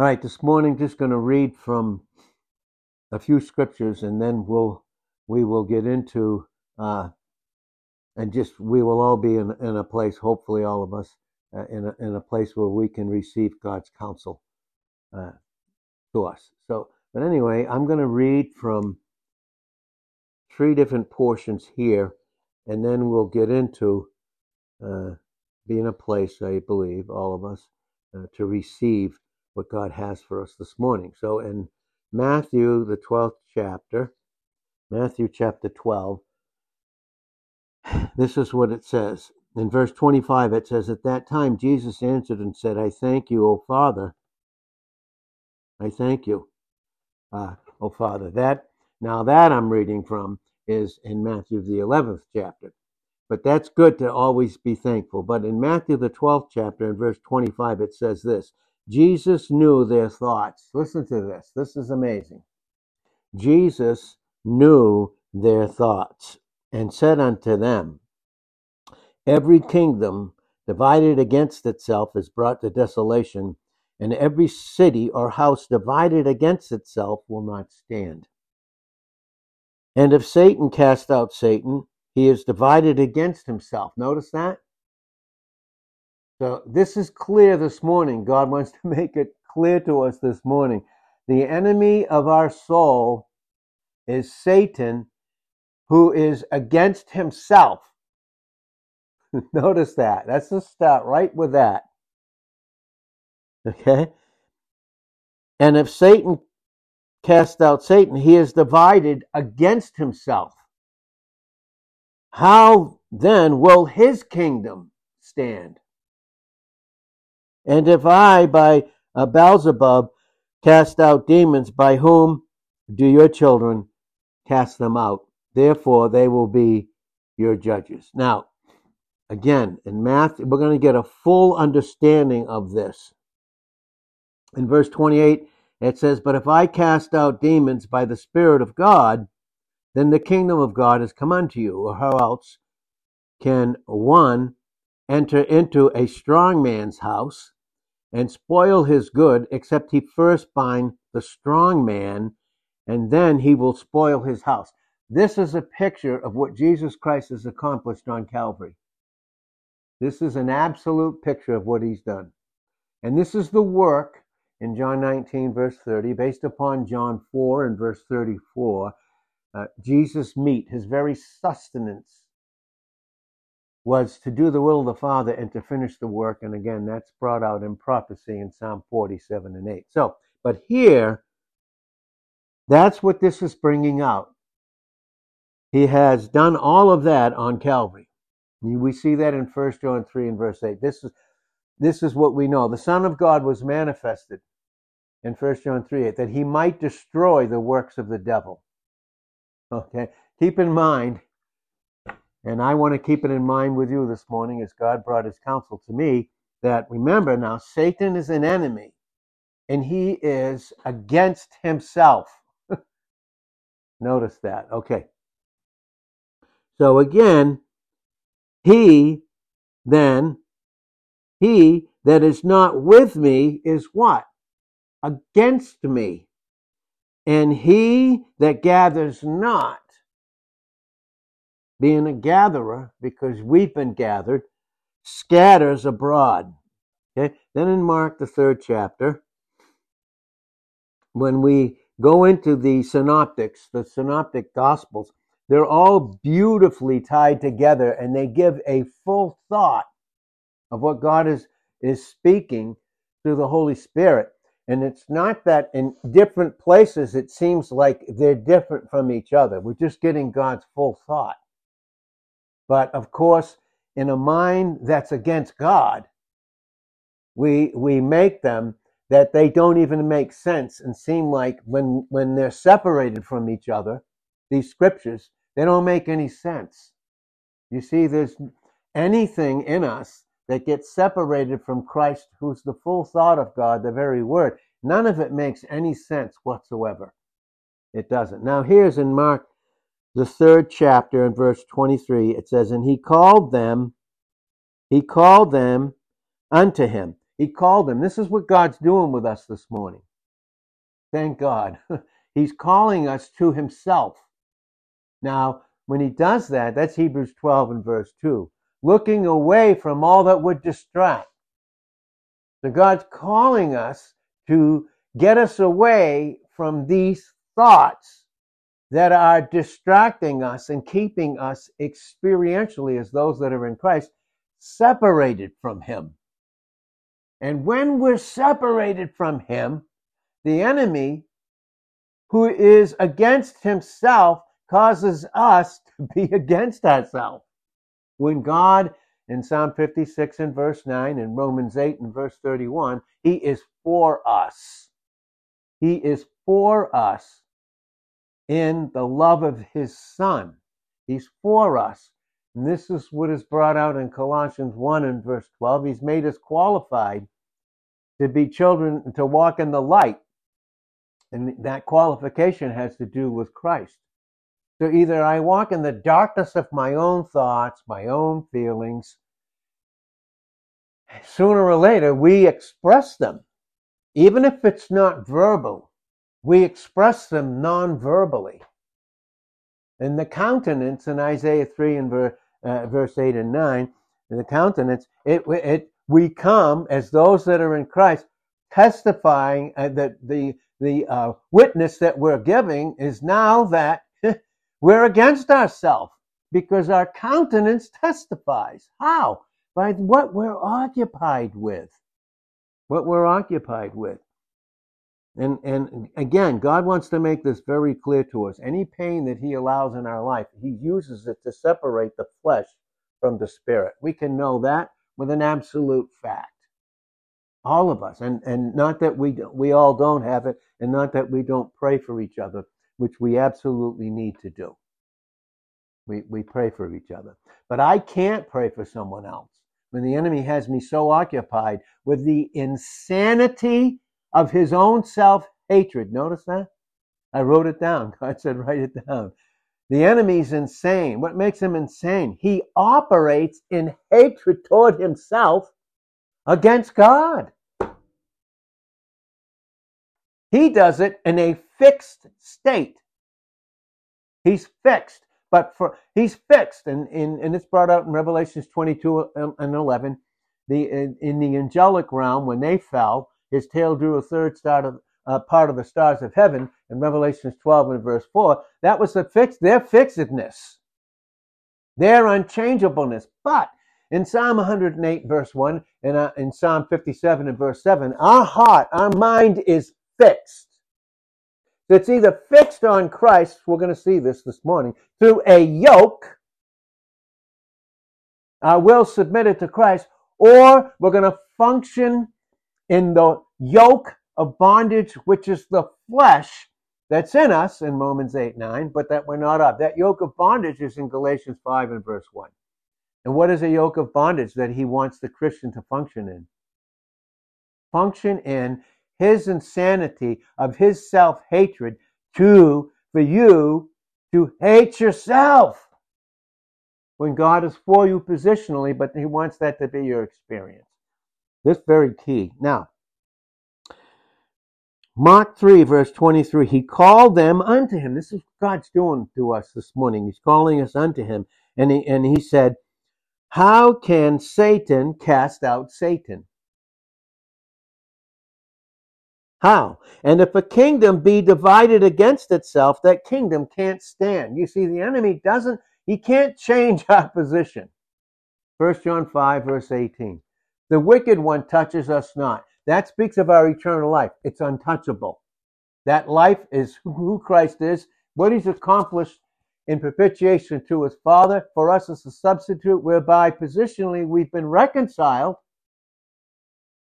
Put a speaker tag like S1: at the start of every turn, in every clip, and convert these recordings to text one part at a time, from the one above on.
S1: All right, this morning just going to read from a few scriptures, and then we'll we will get into uh, and just we will all be in in a place, hopefully all of us, uh, in a, in a place where we can receive God's counsel uh, to us. So, but anyway, I'm going to read from three different portions here, and then we'll get into uh, being a place, I believe, all of us, uh, to receive what God has for us this morning. So, in Matthew, the 12th chapter, Matthew chapter 12, this is what it says. In verse 25, it says, At that time Jesus answered and said, I thank you, O Father. I thank you, uh, O Father. That now that I'm reading from is in Matthew the 11th chapter. But that's good to always be thankful. But in Matthew the 12th chapter, in verse 25, it says this Jesus knew their thoughts. Listen to this. This is amazing. Jesus knew their thoughts and said unto them, Every kingdom divided against itself is brought to desolation, and every city or house divided against itself will not stand. And if Satan cast out Satan, he is divided against himself. Notice that? So this is clear this morning. God wants to make it clear to us this morning. The enemy of our soul is Satan, who is against himself. Notice that. Let's just start right with that. Okay? And if Satan cast out Satan, he is divided against himself. How then will his kingdom stand? And if I, by uh, Beelzebub, cast out demons, by whom do your children cast them out? Therefore, they will be your judges. Now, again, in Matthew, we're going to get a full understanding of this. In verse 28, it says, But if I cast out demons by the Spirit of God, then the kingdom of God has come unto you. Or how else can one enter into a strong man's house and spoil his good, except he first bind the strong man, and then he will spoil his house? This is a picture of what Jesus Christ has accomplished on Calvary. This is an absolute picture of what he's done. And this is the work in John 19, verse 30, based upon John 4 and verse 34. Uh, Jesus' meat, his very sustenance, was to do the will of the Father and to finish the work. And again, that's brought out in prophecy in Psalm 47 and 8. So, but here, that's what this is bringing out. He has done all of that on Calvary. We see that in 1 John 3 and verse 8. This is, this is what we know. The Son of God was manifested in 1 John 3 8, that he might destroy the works of the devil. Okay? Keep in mind, and I want to keep it in mind with you this morning as God brought his counsel to me, that remember now, Satan is an enemy and he is against himself. Notice that. Okay. So again, he then, he that is not with me is what? Against me. And he that gathers not, being a gatherer, because we've been gathered, scatters abroad. Okay? Then in Mark, the third chapter, when we go into the synoptics, the synoptic gospels, they're all beautifully tied together and they give a full thought of what God is, is speaking through the Holy Spirit. And it's not that in different places it seems like they're different from each other. We're just getting God's full thought. But of course, in a mind that's against God, we we make them that they don't even make sense and seem like when when they're separated from each other, these scriptures, they don't make any sense. You see, there's anything in us that gets separated from Christ, who's the full thought of God, the very word. None of it makes any sense whatsoever. It doesn't. Now, here's in Mark, the third chapter, in verse 23, it says, And he called them, he called them unto him. He called them. This is what God's doing with us this morning. Thank God. He's calling us to Himself. Now, when He does that, that's Hebrews 12 and verse 2. Looking away from all that would distract. So God's calling us to get us away from these thoughts that are distracting us and keeping us experientially as those that are in Christ separated from Him. And when we're separated from Him, the enemy who is against himself causes us to be against ourselves. When God in Psalm 56 and verse 9 and Romans 8 and verse 31, he is for us. He is for us in the love of his son. He's for us. And this is what is brought out in Colossians 1 and verse 12. He's made us qualified to be children, to walk in the light. And that qualification has to do with Christ. So either I walk in the darkness of my own thoughts, my own feelings. Sooner or later, we express them. Even if it's not verbal, we express them non verbally. And the countenance in Isaiah 3 and ver, uh, verse 8 and 9, the countenance, it, it, we come as those that are in Christ, testifying uh, that the, the uh, witness that we're giving is now that we're against ourselves because our countenance testifies. How? By what we're occupied with. What we're occupied with. And, and again, God wants to make this very clear to us. Any pain that He allows in our life, He uses it to separate the flesh from the spirit. We can know that with an absolute fact. All of us. And, and not that we, we all don't have it, and not that we don't pray for each other, which we absolutely need to do. We, we pray for each other. But I can't pray for someone else when the enemy has me so occupied with the insanity of his own self hatred. Notice that? I wrote it down. God said, write it down. The enemy's insane. What makes him insane? He operates in hatred toward himself against God. He does it in a fixed state. He's fixed, but for he's fixed, and, and, and it's brought out in Revelations 22 and 11. The in, in the angelic realm, when they fell, his tail drew a third of, uh, part of the stars of heaven in Revelations 12 and verse 4. That was the fix, their fixedness, their unchangeableness. But in Psalm 108, verse 1, and uh, in Psalm 57 and verse 7, our heart, our mind is fixed. It's either fixed on Christ, we're going to see this this morning, through a yoke, our will submitted to Christ, or we're going to function in the yoke of bondage, which is the flesh that's in us in Romans 8 9, but that we're not of. That yoke of bondage is in Galatians 5 and verse 1. And what is a yoke of bondage that he wants the Christian to function in? Function in his insanity of his self hatred to, for you to hate yourself. When God is for you positionally, but he wants that to be your experience. This very key. Now, Mark 3, verse 23, he called them unto him. This is what God's doing to us this morning. He's calling us unto him. And he, and he said, How can Satan cast out Satan? How? And if a kingdom be divided against itself, that kingdom can't stand. You see, the enemy doesn't, he can't change opposition. position. 1 John 5, verse 18. The wicked one touches us not. That speaks of our eternal life. It's untouchable. That life is who Christ is, what he's accomplished in propitiation to his Father for us as a substitute, whereby positionally we've been reconciled.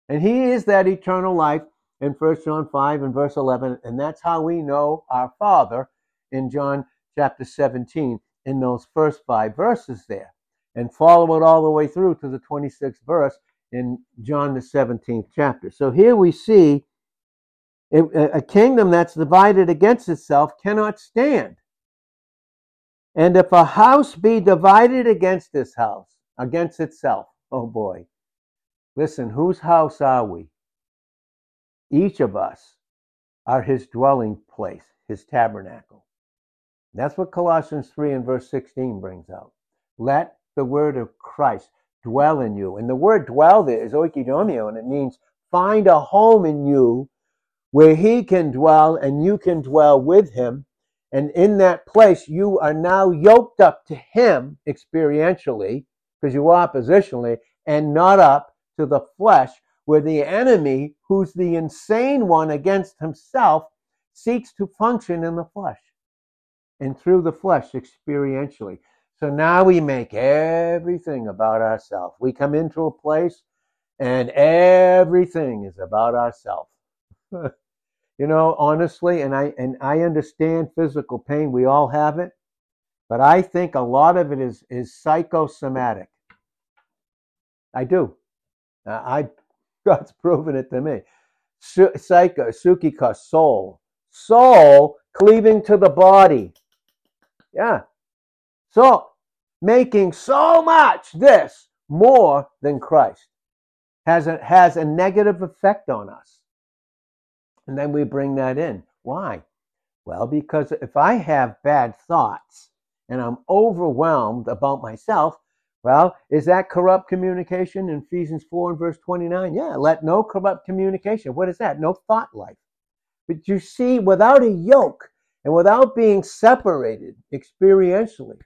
S1: And he is that eternal life in 1 John 5 and verse 11. And that's how we know our Father in John chapter 17 in those first five verses there. And follow it all the way through to the 26th verse in John the 17th chapter. So here we see a kingdom that's divided against itself cannot stand. And if a house be divided against this house, against itself, oh boy, Listen, whose house are we? Each of us are his dwelling place, his tabernacle. That's what Colossians 3 and verse 16 brings out. Let the word of Christ dwell in you. And the word dwell there is oikidomio, and it means find a home in you where he can dwell and you can dwell with him. And in that place, you are now yoked up to him experientially, because you are positionally, and not up to the flesh, where the enemy, who's the insane one against himself, seeks to function in the flesh and through the flesh experientially. So now we make everything about ourselves. We come into a place and everything is about ourselves. you know, honestly, and I and I understand physical pain. We all have it, but I think a lot of it is is psychosomatic. I do. Uh, I God's proven it to me. Psycho, psychika, soul, soul cleaving to the body. Yeah. So making so much this more than Christ has a, has a negative effect on us. And then we bring that in. Why? Well, because if I have bad thoughts and I'm overwhelmed about myself, well, is that corrupt communication in Ephesians 4 and verse 29? Yeah, let no corrupt communication. What is that? No thought life. But you see, without a yoke and without being separated experientially,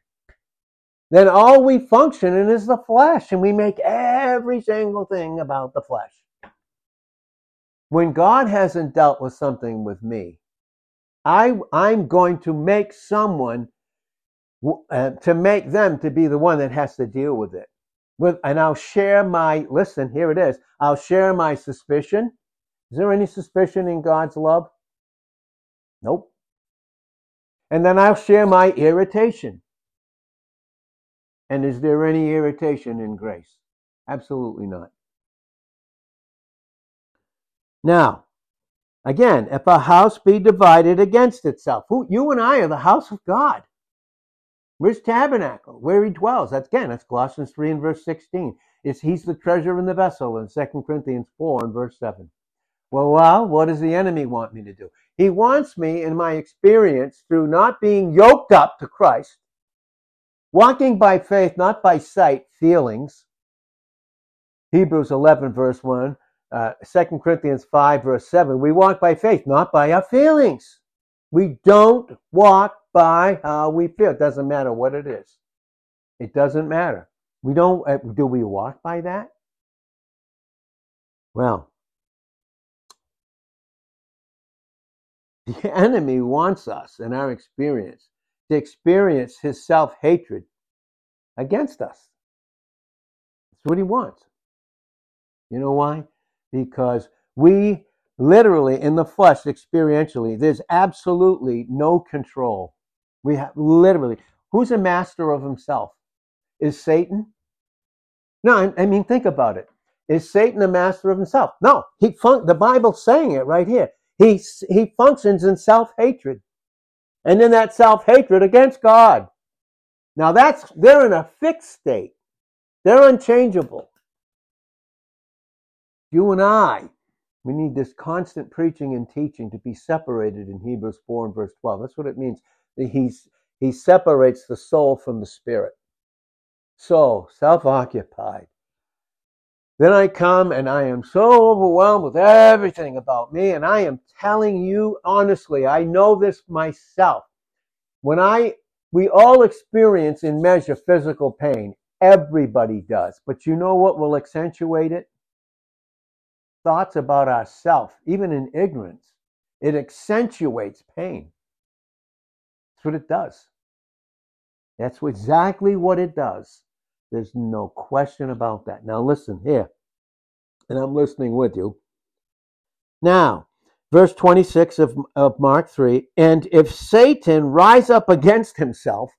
S1: then all we function in is the flesh, and we make every single thing about the flesh. When God hasn't dealt with something with me, I, I'm going to make someone uh, to make them to be the one that has to deal with it. With, and I'll share my, listen, here it is. I'll share my suspicion. Is there any suspicion in God's love? Nope. And then I'll share my irritation. And is there any irritation in grace? Absolutely not. Now, again, if a house be divided against itself, who, you and I are the house of God. Where's tabernacle? Where he dwells. That's again, that's Colossians 3 and verse 16. It's he's the treasure in the vessel in 2 Corinthians 4 and verse 7. Well, well, what does the enemy want me to do? He wants me, in my experience, through not being yoked up to Christ, walking by faith, not by sight, feelings. Hebrews 11, verse 1, uh, 2 Corinthians 5, verse 7. We walk by faith, not by our feelings. We don't walk by how we feel. It doesn't matter what it is. It doesn't matter. We don't, uh, do we walk by that? Well, the enemy wants us, in our experience, to experience his self hatred against us. That's what he wants. You know why? Because we literally in the flesh, experientially, there's absolutely no control we have literally, who's a master of himself? Is Satan? No, I, mean, think about it. Is Satan a master of himself? No, he fun- the Bible's saying it right here. He, he functions in self hatred and in that self hatred against God. Now that's, they're in a fixed state. They're unchangeable. You and I, we need this constant preaching and teaching to be separated in Hebrews 4 and verse 12. That's what it means he's, he separates the soul from the spirit. So, self occupied. Then I come and I am so overwhelmed with everything about me, and I am telling you honestly, I know this myself. When I, we all experience in measure physical pain. Everybody does. But you know what will accentuate it? Thoughts about ourself, even in ignorance. It accentuates pain. That's what it does. That's exactly what it does. There's no question about that. Now, listen here, and I'm listening with you. Now, verse 26 of, of Mark 3 and if Satan rise up against himself,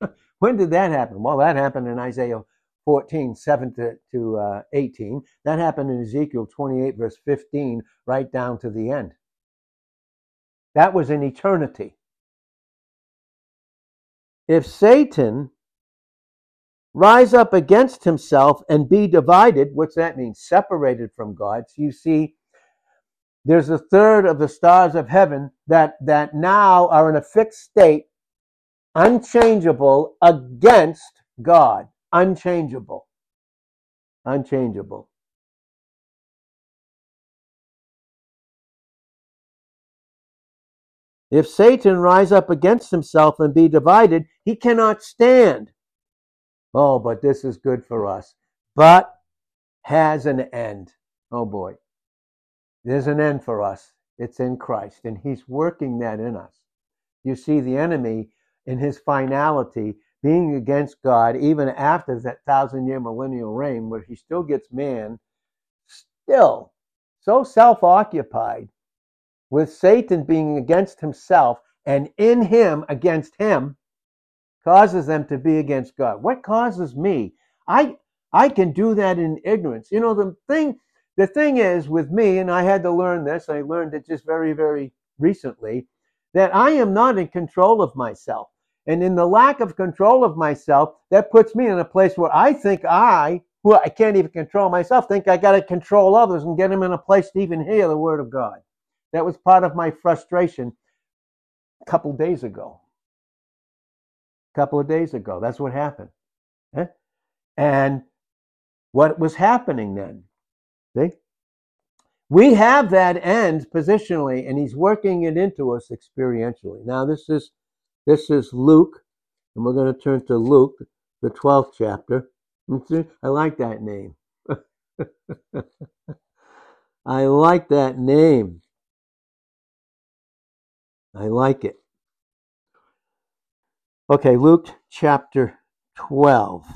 S1: when did that happen? Well, that happened in Isaiah 14, 7 to, to uh, 18. That happened in Ezekiel 28, verse 15, right down to the end. That was in eternity. If Satan rise up against himself and be divided, what's that mean? Separated from God. So you see, there's a third of the stars of heaven that, that now are in a fixed state, unchangeable against God. Unchangeable. Unchangeable. If Satan rise up against himself and be divided, he cannot stand. Oh, but this is good for us. But has an end. Oh boy. There's an end for us. It's in Christ, and he's working that in us. You see, the enemy in his finality being against God, even after that thousand year millennial reign, where he still gets man, still so self occupied with Satan being against himself and in him against him, causes them to be against God. What causes me? I I can do that in ignorance. You know, the thing the thing is with me, and I had to learn this, I learned it just very, very recently, that I am not in control of myself. And in the lack of control of myself, that puts me in a place where I think I, who I can't even control myself, think I got to control others and get them in a place to even hear the word of God. That was part of my frustration a couple days ago. Couple of days ago. That's what happened. Eh? And what was happening then? See? We have that end positionally, and he's working it into us experientially. Now, this is this is Luke, and we're going to turn to Luke, the 12th chapter. I like that name. I like that name. I like it. Okay, Luke chapter 12.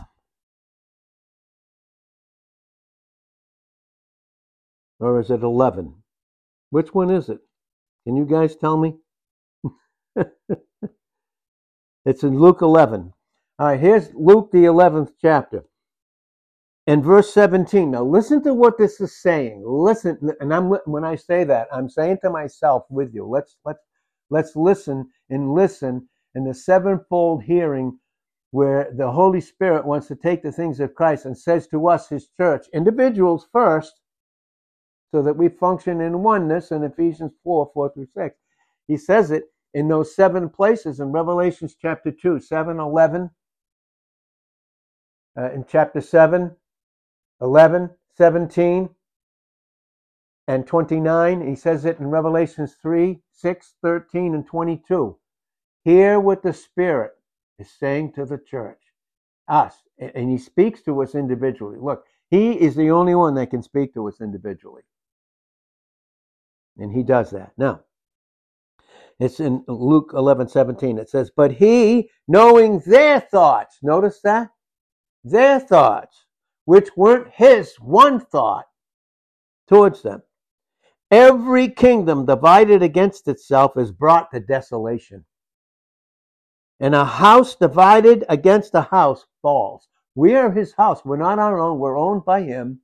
S1: Or is it 11? Which one is it? Can you guys tell me? it's in Luke 11. All right, here's Luke, the 11th chapter. And verse 17. Now listen to what this is saying. Listen, and I'm when I say that, I'm saying to myself with you. Let's let's Let's listen and listen in the sevenfold hearing where the Holy Spirit wants to take the things of Christ and says to us, his church, individuals first, so that we function in oneness in Ephesians 4 4 through 6. He says it in those seven places in Revelations chapter 2, 7, 11, uh, in chapter 7, 11, 17, and 29. He says it in Revelations 3, 6, 13, and 22. Hear what the Spirit is saying to the church, us. And he speaks to us individually. Look, he is the only one that can speak to us individually. And he does that. Now, it's in Luke 11, 17. It says, But he, knowing their thoughts, notice that? Their thoughts, which weren't his one thought towards them, Every kingdom divided against itself is brought to desolation. And a house divided against a house falls. We are his house. We're not our own. We're owned by him.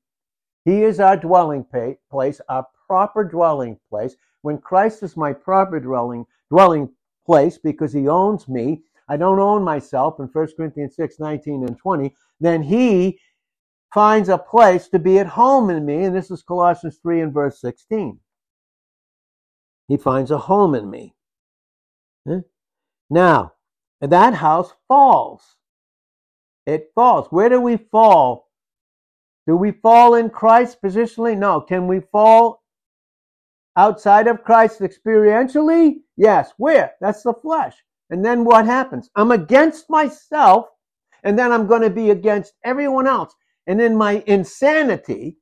S1: He is our dwelling place, our proper dwelling place. When Christ is my proper dwelling, dwelling place because he owns me, I don't own myself in 1 Corinthians 6, 19 and 20, then he finds a place to be at home in me, and this is Colossians 3 and verse 16. He finds a home in me. Hmm? Now, that house falls. It falls. Where do we fall? Do we fall in Christ positionally? No. Can we fall outside of Christ experientially? Yes. Where? That's the flesh. And then what happens? I'm against myself, and then I'm going to be against everyone else. And in my insanity,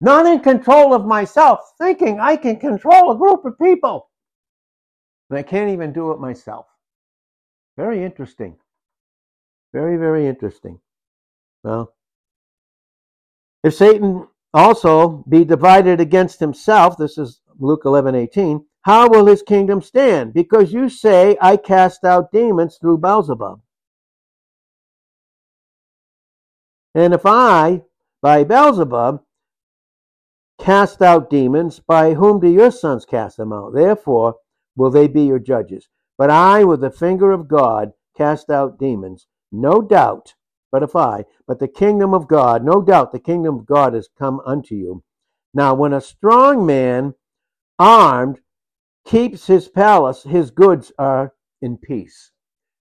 S1: not in control of myself, thinking I can control a group of people. And I can't even do it myself. Very interesting. Very, very interesting. Well, if Satan also be divided against himself, this is Luke 11 18, how will his kingdom stand? Because you say, I cast out demons through Beelzebub. And if I, by Beelzebub, cast out demons, by whom do your sons cast them out? Therefore will they be your judges. But I, with the finger of God, cast out demons. no doubt, but if I, but the kingdom of God, no doubt the kingdom of God has come unto you. Now, when a strong man, armed, keeps his palace, his goods are in peace.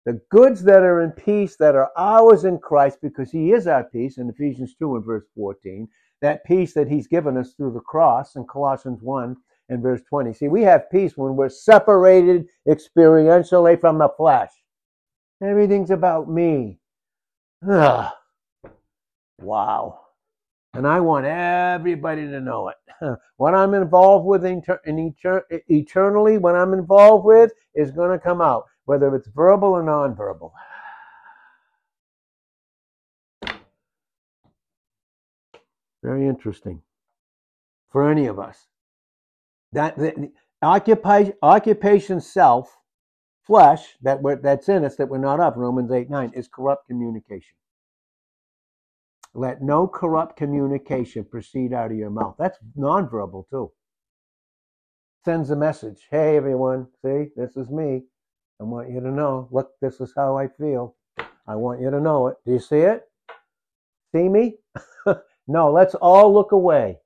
S1: The goods that are in peace, that are ours in Christ, because he is our peace, in Ephesians 2 and verse 14, that peace that he's given us through the cross in Colossians 1 and verse 20. See, we have peace when we're separated experientially from the flesh. Everything's about me. Ugh. Wow. And I want everybody to know it. What I'm involved with in, in eternally, what I'm involved with is going to come out, whether it's verbal or nonverbal. Very interesting for any of us. That, the occupation, occupation self, flesh that we're, that's in us that we're not of, Romans 8 9, is corrupt communication. Let no corrupt communication proceed out of your mouth. That's nonverbal too. Sends a message. Hey everyone, see, this is me. I want you to know. Look, this is how I feel. I want you to know it. Do you see it? See me? no, let's all look away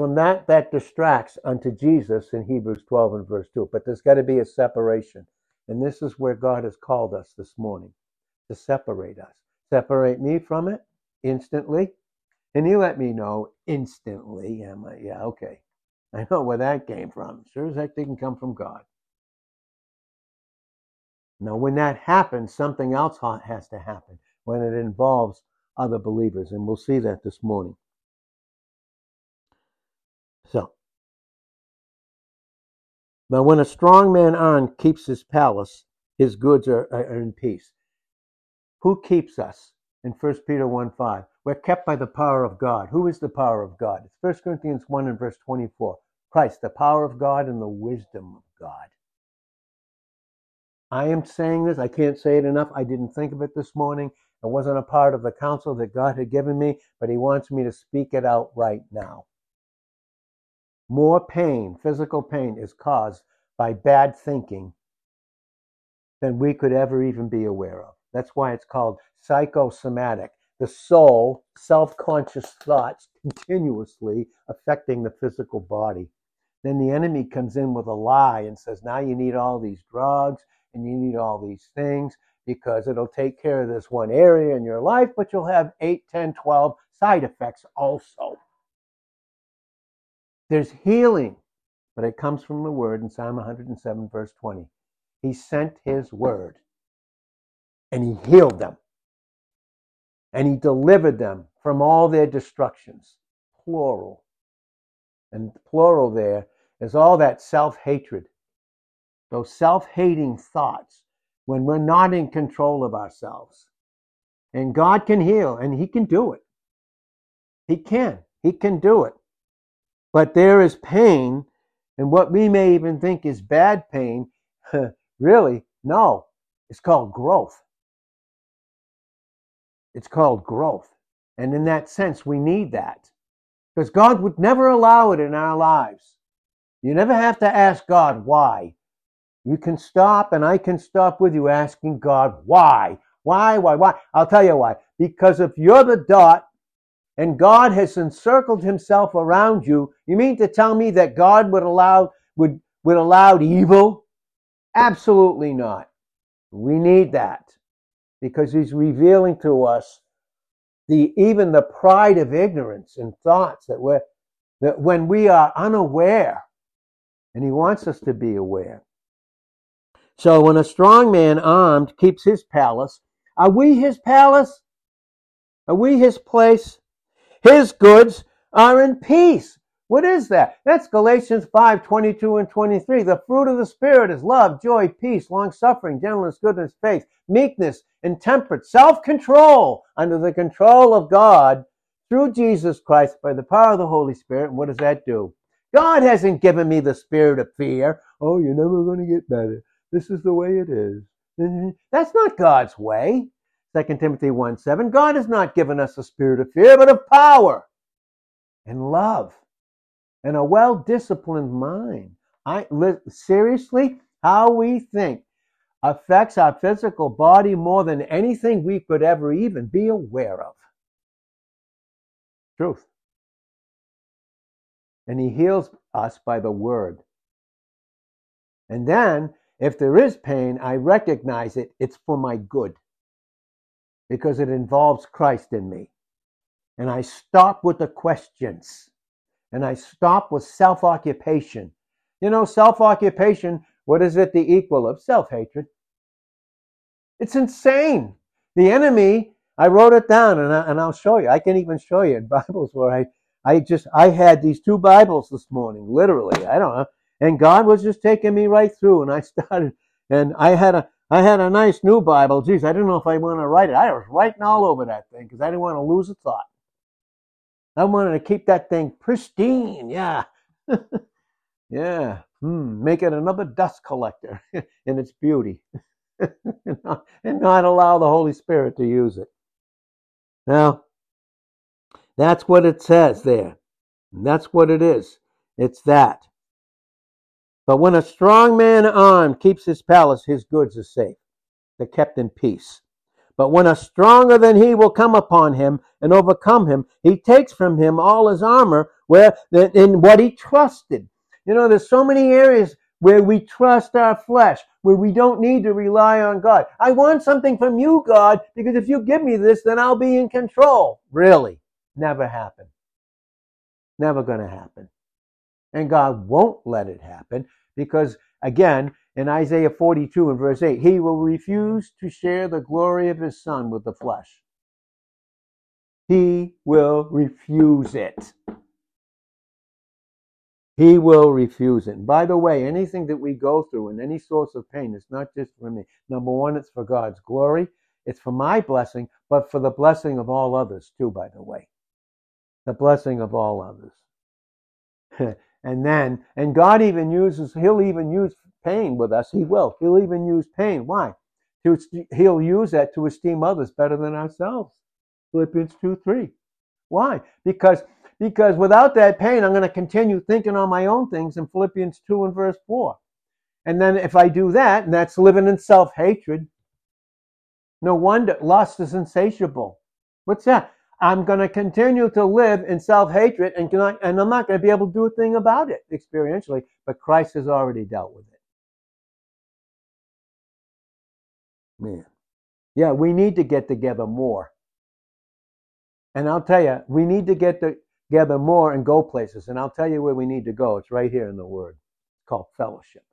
S1: from that that distracts unto Jesus in Hebrews 12 and verse 2. But there's got to be a separation. And this is where God has called us this morning to separate us. Separate me from it instantly. And He let me know instantly. I'm like, yeah, okay. I know where that came from. Sure as heck didn't come from God. Now, when that happens, something else has to happen when it involves other believers. And we'll see that this morning. So, but when a strong man on keeps his palace, his goods are, are in peace. Who keeps us? In 1 Peter 1 5. We're kept by the power of God. Who is the power of God? It's 1 Corinthians 1 and verse 24. Christ, the power of God and the wisdom of God. I am saying this, I can't say it enough. I didn't think of it this morning. It wasn't a part of the counsel that God had given me, but He wants me to speak it out right now. More pain, physical pain, is caused by bad thinking than we could ever even be aware of. That's why it's called psychosomatic. The soul, self conscious thoughts continuously affecting the physical body. Then the enemy comes in with a lie and says, now you need all these drugs and you need all these things because it'll take care of this one area in your life, but you'll have 8, 10, 12 side effects also. There's healing, but it comes from the word in Psalm 107, verse 20. He sent his word and he healed them and he delivered them from all their destructions. Plural. And plural there is all that self hatred, those self hating thoughts when we're not in control of ourselves. And God can heal and he can do it. He can. He can do it. But there is pain, and what we may even think is bad pain, really, no, it's called growth. It's called growth. And in that sense, we need that. Because God would never allow it in our lives. You never have to ask God why. You can stop, and I can stop with you asking God why. Why, why, why? I'll tell you why. Because if you're the dot and God has encircled himself around you, you mean to tell me that God would allow would would allow evil? Absolutely not. We need that because he's revealing to us the even the pride of ignorance and thoughts that we're that when we are unaware and he wants us to be aware so when a strong man armed keeps his palace are we his palace are we his place his goods are in peace what is that? That's Galatians 5 22 and 23. The fruit of the Spirit is love, joy, peace, long suffering, gentleness, goodness, faith, meekness, and temperance, self control under the control of God through Jesus Christ by the power of the Holy Spirit. And what does that do? God hasn't given me the spirit of fear. Oh, you're never going to get better. This is the way it is. That's not God's way. 2 Timothy 1 7. God has not given us a spirit of fear, but of power and love and a well disciplined mind. I seriously, how we think. affects our physical body more than anything we could ever even be aware of. Truth. And he heals us by the word. And then, if there is pain, I recognize it. It's for my good because it involves Christ in me. And I stop with the questions and I stop with self occupation. You know, self occupation, what is it the equal of? Self hatred. It's insane. The enemy, I wrote it down and, I, and I'll show you. I can even show you in Bibles where I, I just, I had these two Bibles this morning, literally. I don't know and God was just taking me right through. And I started, and I had a, I had a nice new Bible. Geez, I didn't know if I want to write it. I was writing all over that thing because I didn't want to lose a thought. I wanted to keep that thing pristine. Yeah. yeah. Hmm. Make it another dust collector in its beauty and not allow the Holy Spirit to use it. Now, that's what it says there. that's what it is. It's that. But when a strong man armed keeps his palace, his goods are safe. They're kept in peace. But when a stronger than he will come upon him and overcome him, he takes from him all his armor where in what he trusted. You know, there's so many areas where we trust our flesh, where we don't need to rely on God. I want something from you, God, because if you give me this, then I'll be in control. Really? Never happen. Never going to happen. And God won't let it happen because, again, in Isaiah 42 and verse 8, he will refuse to share the glory of his son with the flesh. He will refuse it. He will refuse it. And by the way, anything that we go through and any source of pain is not just for me. Number one, it's for God's glory. It's for my blessing, but for the blessing of all others too, by the way. The blessing of all others. And then, and God even uses, He'll even use pain with us. He will. He'll even use pain. Why? He'll use that to esteem others better than ourselves. Philippians 2 3. Why? Because because without that pain, I'm going to continue thinking on my own things in Philippians 2 and verse 4. And then if I do that, and that's living in self hatred, no wonder lust is insatiable. What's that? I'm going to continue to live in self hatred and, and I'm not going to be able to do a thing about it experientially, but Christ has already dealt with it. Man. Yeah, we need to get together more. And I'll tell you, we need to get together more and go places. And I'll tell you where we need to go. It's right here in the Word. It's called fellowship.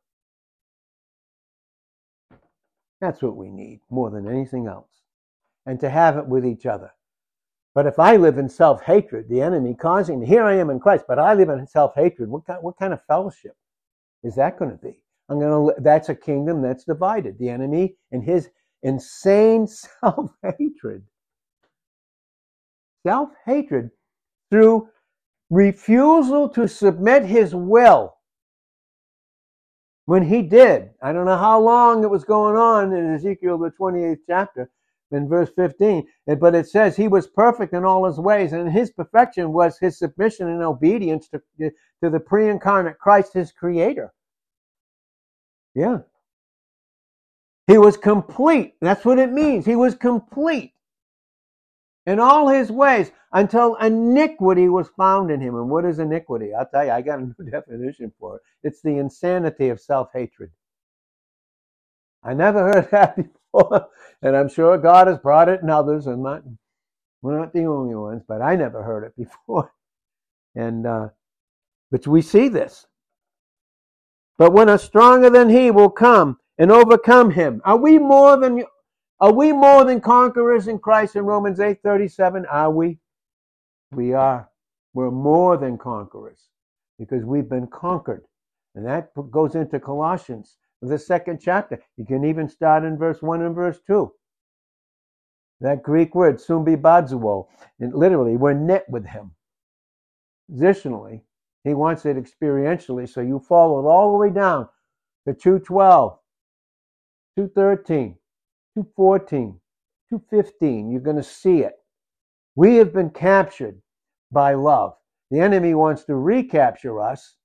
S1: That's what we need more than anything else. And to have it with each other. But if I live in self hatred, the enemy causing me, here I am in Christ, but I live in self hatred, what kind, what kind of fellowship is that going to be? I'm going to, that's a kingdom that's divided. The enemy and his insane self hatred. Self hatred through refusal to submit his will. When he did, I don't know how long it was going on in Ezekiel, the 28th chapter, in verse 15. But it says he was perfect in all his ways, and his perfection was his submission and obedience to, to the pre incarnate Christ, his creator. Yeah. He was complete. That's what it means. He was complete in all his ways until iniquity was found in him. And what is iniquity? I'll tell you, I got a new definition for it. It's the insanity of self hatred. I never heard that before, and I'm sure God has brought it in others, and not we're not the only ones, but I never heard it before. And uh, but we see this. But when a stronger than he will come and overcome him, are we more than are we more than conquerors in Christ in Romans 8:37? Are we? We are. We're more than conquerors because we've been conquered. And that goes into Colossians the second chapter. You can even start in verse 1 and verse 2. That Greek word, sumbibazo, and literally, we're knit with him. Positionally, he wants it experientially, so you follow it all the way down to 212, 213, 214, 215. You're going to see it. We have been captured by love. The enemy wants to recapture us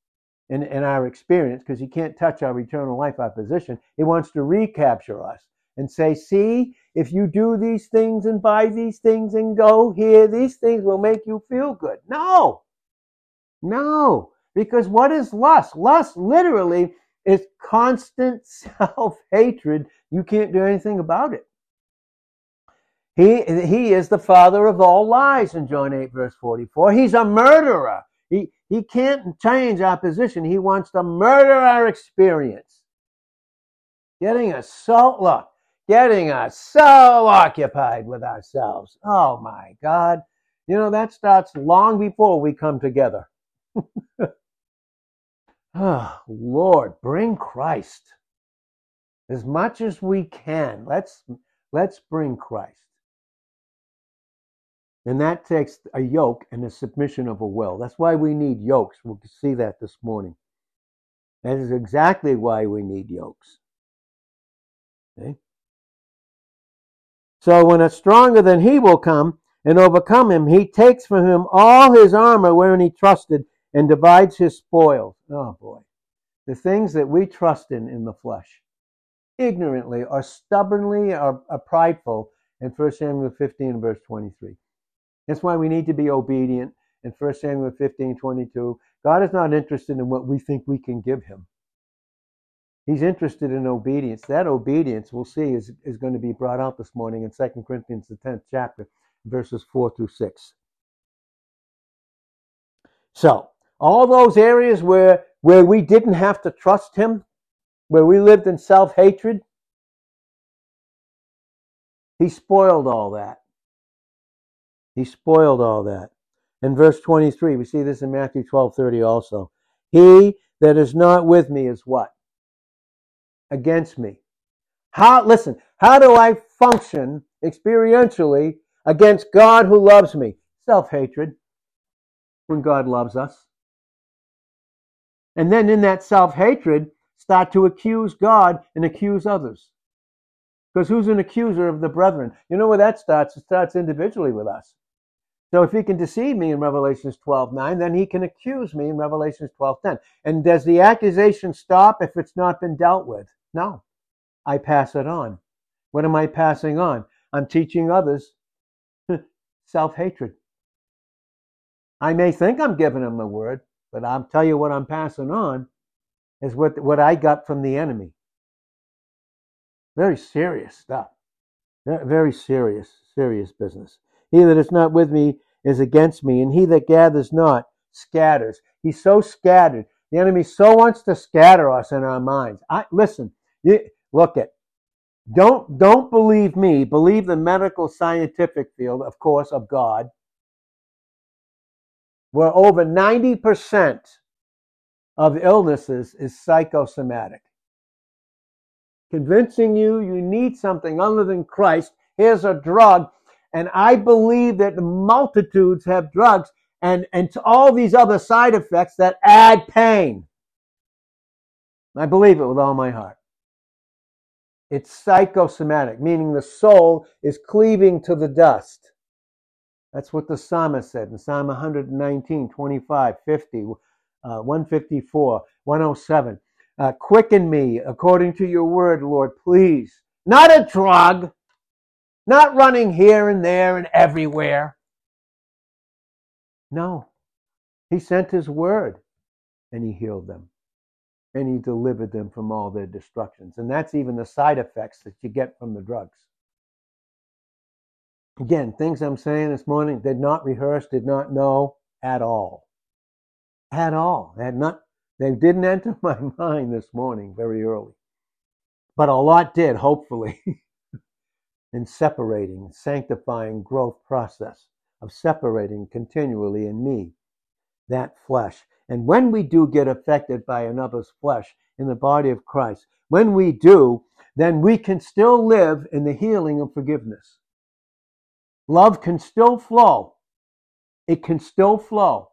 S1: in, in our experience, because he can't touch our eternal life, our position. He wants to recapture us and say, see, if you do these things and buy these things and go here, these things will make you feel good. No. No. Because what is lust? Lust literally is constant self hatred. You can't do anything about it. He, he is the father of all lies in John 8, verse 44. He's a murderer. He, he can't change our position. He wants to murder our experience. Getting us so, look, getting us so occupied with ourselves. Oh my God. You know, that starts long before we come together. oh, Lord, bring Christ. As much as we can, let's, let's bring Christ. And that takes a yoke and a submission of a will. That's why we need yokes. We'll see that this morning. That is exactly why we need yokes. Okay? So when a stronger than he will come and overcome him, he takes from him all his armor wherein he trusted and divides his spoils. Oh boy. The things that we trust in in the flesh, ignorantly or stubbornly or, or prideful in 1 Samuel 15 verse 23. That's why we need to be obedient. In 1 Samuel 15 22, God is not interested in what we think we can give him. He's interested in obedience. That obedience, we'll see, is, is going to be brought out this morning in 2 Corinthians, the 10th chapter, verses 4 through 6. So, all those areas where, where we didn't have to trust him, where we lived in self hatred, he spoiled all that. He spoiled all that. In verse 23, we see this in Matthew 12 30 also. He that is not with me is what? Against me. How, listen, how do I function experientially against God who loves me? Self hatred when God loves us. And then in that self hatred, start to accuse God and accuse others. Because who's an accuser of the brethren? You know where that starts? It starts individually with us. So if he can deceive me in Revelations 12, 9, then he can accuse me in Revelations 12, 10. And does the accusation stop if it's not been dealt with? No. I pass it on. What am I passing on? I'm teaching others self-hatred. I may think I'm giving them the word, but I'll tell you what I'm passing on is what, what I got from the enemy. Very serious stuff. Very serious, serious business. He that is not with me is against me, and he that gathers not scatters. He's so scattered. The enemy so wants to scatter us in our minds. I listen. You, look at. Don't don't believe me. Believe the medical scientific field, of course, of God. Where over ninety percent of illnesses is psychosomatic. Convincing you you need something other than Christ. Here's a drug and I believe that multitudes have drugs and, and all these other side effects that add pain. I believe it with all my heart. It's psychosomatic, meaning the soul is cleaving to the dust. That's what the psalmist said in Psalm 119, 25, 50, uh, 154, 107. Uh, quicken me according to your word, Lord, please. Not a drug, not running here and there and everywhere. No. He sent his word and he healed them. And he delivered them from all their destructions. And that's even the side effects that you get from the drugs. Again, things I'm saying this morning did not rehearse, did not know at all. At all. Had not, they didn't enter my mind this morning very early. But a lot did, hopefully. in separating, sanctifying growth process of separating continually in me that flesh. And when we do get affected by another's flesh in the body of Christ, when we do, then we can still live in the healing of forgiveness. Love can still flow. It can still flow.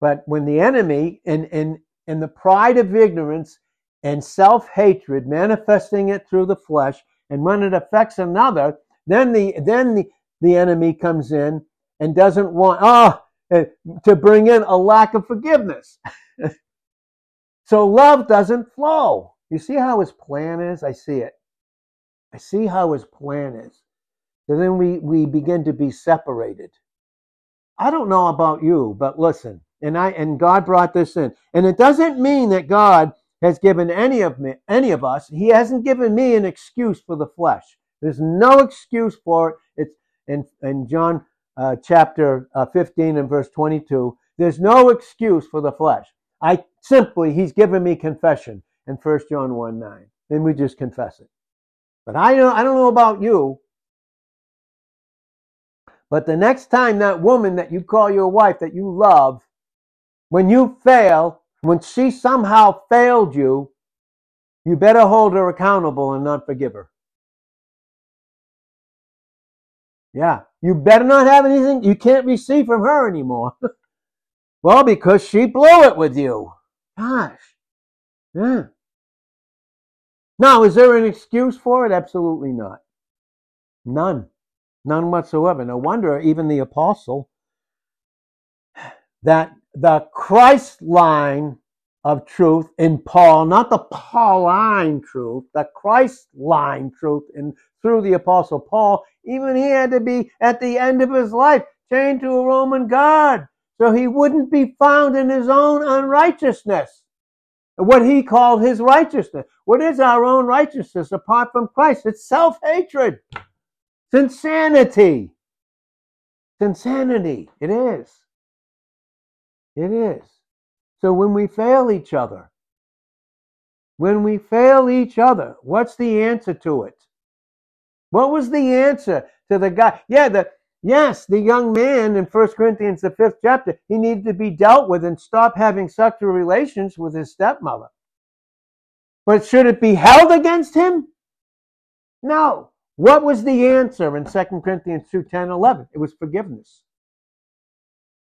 S1: But when the enemy, in, in, in the pride of ignorance and self hatred, manifesting it through the flesh, and when it affects another, then the then the, the enemy comes in and doesn't want ah oh, to bring in a lack of forgiveness. So love doesn't flow. You see how his plan is? I see it. I see how his plan is. So then we, we begin to be separated. I don't know about you, but listen, and I and God brought this in. And it doesn't mean that God has given any of me any of us, He hasn't given me an excuse for the flesh. There's no excuse for it. It's in, in John uh, chapter uh, 15 and verse 22. There's no excuse for the flesh. I simply, He's given me confession in 1 John 1 9. Then we just confess it. But I don't, I don't know about you. But the next time that woman that you call your wife, that you love, when you fail, when she somehow failed you, you better hold her accountable and not forgive her. Yeah, you better not have anything you can't receive from her anymore. well, because she blew it with you. Gosh. Yeah. Now, is there an excuse for it? Absolutely not. None. None whatsoever. No wonder even the apostle that the Christ line of truth in Paul, not the Pauline truth, the Christ line truth in through the apostle Paul, even he had to be at the end of his life chained to a Roman guard so he wouldn't be found in his own unrighteousness. What he called his righteousness. What is our own righteousness apart from Christ? It's self-hatred. It's insanity. It's insanity. It is. It is. So when we fail each other, when we fail each other, what's the answer to it? What was the answer to the guy? Yeah, the yes, the young man in First Corinthians, the fifth chapter, he needed to be dealt with and stop having sexual relations with his stepmother. But should it be held against him? No. What was the answer in 2 Corinthians 2 10 11? It was forgiveness.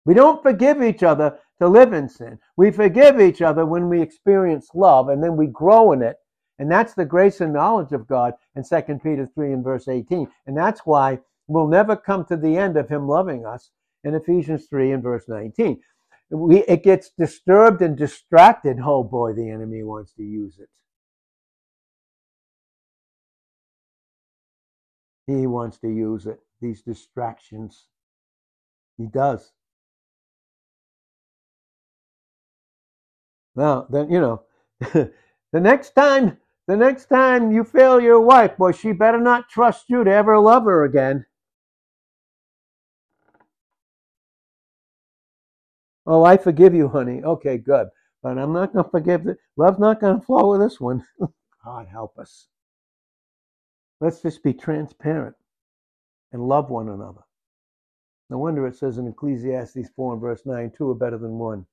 S1: We don't forgive each other to live in sin. We forgive each other when we experience love and then we grow in it. And that's the grace and knowledge of God in 2 Peter 3 and verse 18. And that's why we'll never come to the end of Him loving us in Ephesians 3 and verse 19. We, it gets disturbed and distracted. Oh boy, the enemy wants to use it. He wants to use it, these distractions. He does. Well, then, you know, the next time, the next time you fail your wife, boy, she better not trust you to ever love her again. Oh, I forgive you, honey. Okay, good. But I'm not going to forgive. Love's not going to flow with this one. God help us. Let's just be transparent and love one another. No wonder it says in Ecclesiastes 4 and verse 9, two are better than one.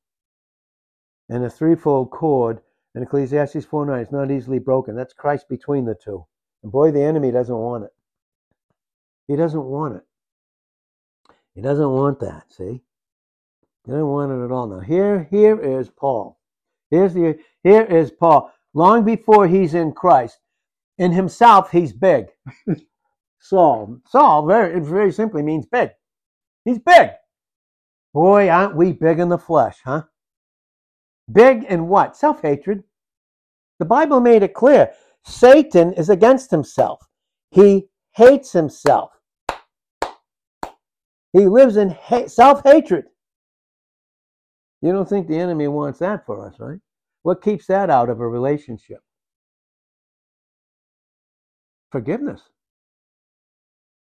S1: And a threefold cord in Ecclesiastes 4 9 is not easily broken. That's Christ between the two. And boy, the enemy doesn't want it. He doesn't want it. He doesn't want that, see? He doesn't want it at all. Now here, here is Paul. Here's the here is Paul. Long before he's in Christ, in himself, he's big. Saul. Saul, very, very simply means big. He's big. Boy, aren't we big in the flesh, huh? Big in what? Self hatred. The Bible made it clear Satan is against himself, he hates himself. He lives in ha- self hatred. You don't think the enemy wants that for us, right? What keeps that out of a relationship? Forgiveness.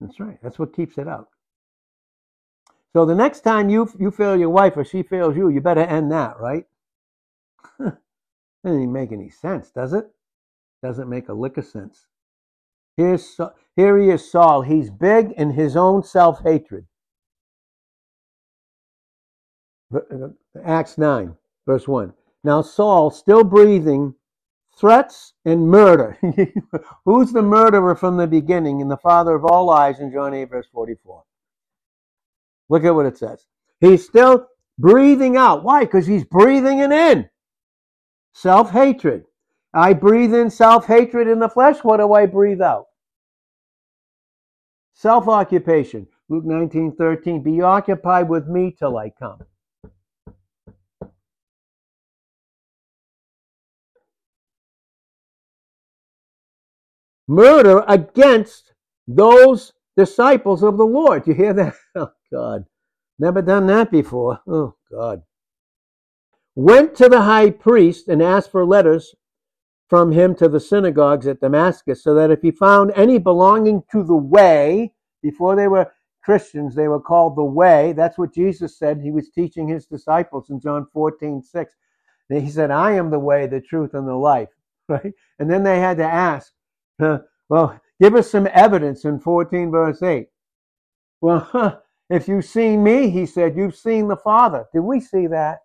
S1: That's right. That's what keeps it out. So the next time you you fail your wife or she fails you, you better end that, right? Doesn't even make any sense, does it? Doesn't make a lick of sense. Here's here he is, Saul. He's big in his own self hatred. Uh, Acts 9, verse 1. Now Saul, still breathing, threats and murder. Who's the murderer from the beginning and the father of all lies in John 8, verse 44? Look at what it says. He's still breathing out. Why? Because he's breathing it in. Self hatred. I breathe in self hatred in the flesh. What do I breathe out? Self occupation. Luke 19 13. Be occupied with me till I come. Murder against those disciples of the Lord. You hear that? Oh, God. Never done that before. Oh, God. Went to the high priest and asked for letters from him to the synagogues at Damascus, so that if he found any belonging to the way, before they were Christians, they were called the way. That's what Jesus said. He was teaching his disciples in John 14, 6. And he said, I am the way, the truth, and the life. Right? And then they had to ask, well, give us some evidence in 14, verse 8. Well, if you've seen me, he said, you've seen the Father. Did we see that?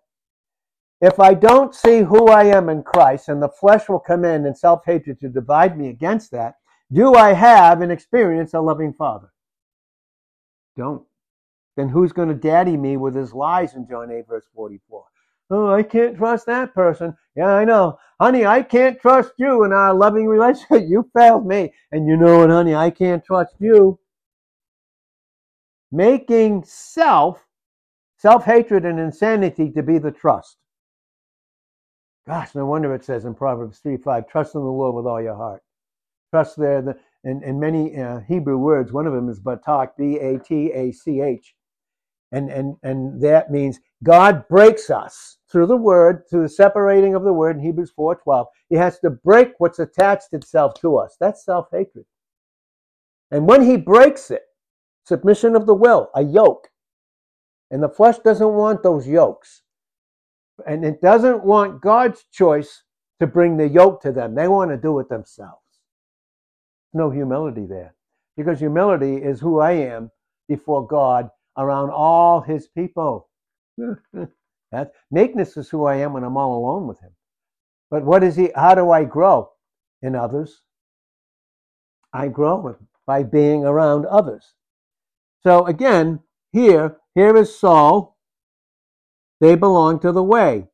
S1: If I don't see who I am in Christ and the flesh will come in and self hatred to divide me against that, do I have and experience a loving Father? Don't. Then who's going to daddy me with his lies in John 8, verse 44? Oh, I can't trust that person. Yeah, I know. Honey, I can't trust you in our loving relationship. You failed me. And you know what, honey, I can't trust you. Making self, self hatred, and insanity to be the trust. Gosh, no wonder it says in Proverbs 3 5, trust in the Lord with all your heart. Trust there, the, in, in many uh, Hebrew words, one of them is batach, B A T A C H. And, and, and that means God breaks us through the word, through the separating of the word in Hebrews 4.12. He has to break what's attached itself to us. That's self-hatred. And when he breaks it, submission of the will, a yoke. And the flesh doesn't want those yokes. And it doesn't want God's choice to bring the yoke to them. They want to do it themselves. No humility there. Because humility is who I am before God around all his people. that meekness is who I am when I'm all alone with him. But what is he how do I grow in others? I grow by being around others. So again, here, here is Saul they belonged to the way,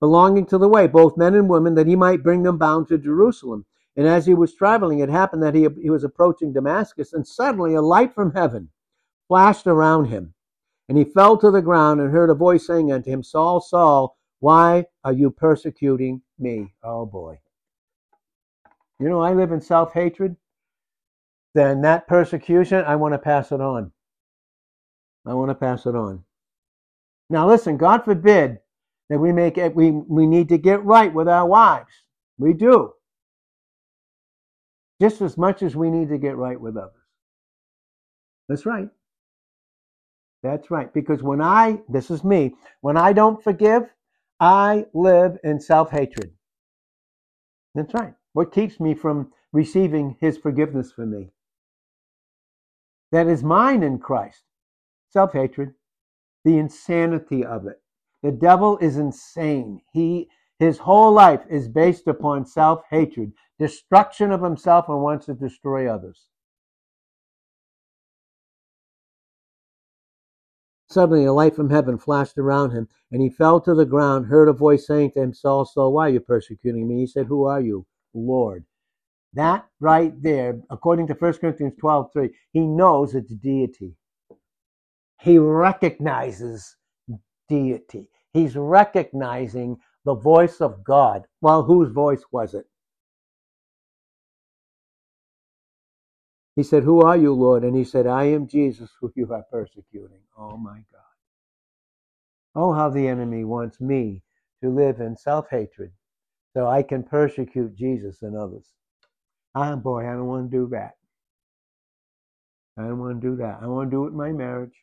S1: belonging to the way, both men and women, that he might bring them bound to Jerusalem. And as he was traveling, it happened that he, he was approaching Damascus, and suddenly a light from heaven flashed around him. And he fell to the ground and heard a voice saying unto him, Saul, Saul, why are you persecuting me? Oh boy. You know, I live in self hatred. Then that persecution, I want to pass it on. I want to pass it on. Now, listen, God forbid that we make it, we, we need to get right with our wives. We do. Just as much as we need to get right with others. That's right. That's right. Because when I, this is me, when I don't forgive, I live in self hatred. That's right. What keeps me from receiving his forgiveness for me? That is mine in Christ. Self hatred the insanity of it. The devil is insane. He his whole life is based upon self-hatred, destruction of himself and wants to destroy others. Suddenly a light from heaven flashed around him, and he fell to the ground, heard a voice saying to him, Saul, Saul, why are you persecuting me? He said, Who are you? Lord. That right there, according to 1 Corinthians 12, 3, he knows it's deity. He recognizes deity. He's recognizing the voice of God. Well, whose voice was it? He said, Who are you, Lord? And he said, I am Jesus who you are persecuting. Oh my God. Oh, how the enemy wants me to live in self hatred so I can persecute Jesus and others. Ah, boy, I don't want to do that. I don't want to do that. I want to do it in my marriage.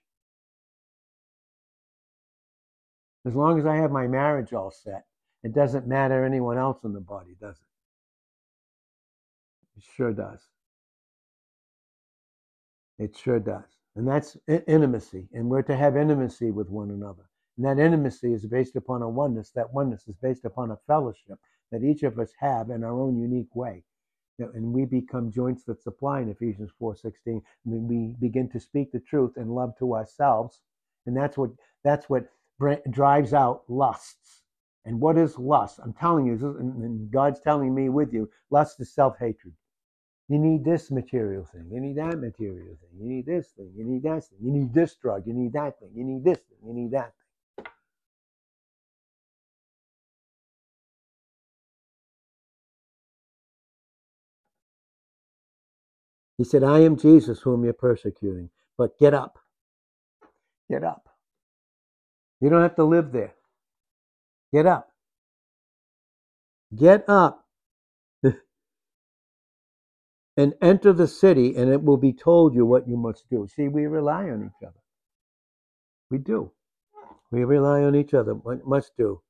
S1: As long as I have my marriage all set, it doesn't matter anyone else in the body, does it? It sure does. It sure does. And that's intimacy. And we're to have intimacy with one another. And that intimacy is based upon a oneness. That oneness is based upon a fellowship that each of us have in our own unique way. And we become joints that supply in Ephesians 4.16. And we begin to speak the truth and love to ourselves. And that's what that's what drives out lusts. And what is lust? I'm telling you, and God's telling me with you, lust is self hatred. You need this material thing. You need that material thing. You need this thing. You need that thing. You need this drug. You need that thing. You need this thing. You need that thing. He said, I am Jesus whom you're persecuting. But get up. Get up. You don't have to live there. Get up. Get up and enter the city, and it will be told you what you must do. See, we rely on each other. We do. We rely on each other. Must do.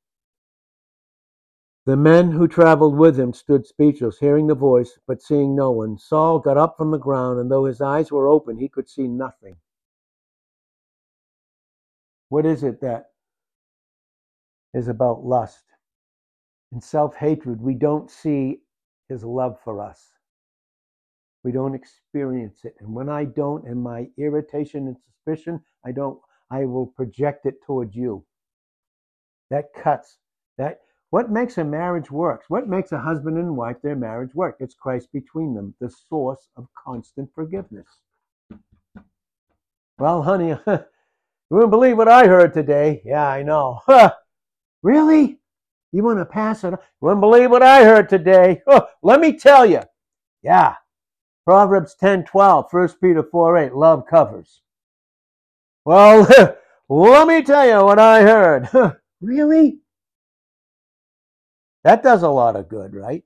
S1: The men who traveled with him stood speechless, hearing the voice, but seeing no one. Saul got up from the ground, and though his eyes were open, he could see nothing. What is it that is about lust and self hatred? We don't see his love for us. We don't experience it. And when I don't, and my irritation and suspicion, I don't, I will project it towards you. That cuts. That what makes a marriage work? What makes a husband and wife their marriage work? It's Christ between them, the source of constant forgiveness. Well, honey, you wouldn't believe what I heard today. Yeah, I know. really? You want to pass it? You wouldn't believe what I heard today. let me tell you. Yeah. Proverbs 10 12, 1 Peter 4 8, love covers. Well, let me tell you what I heard. really? That does a lot of good, right?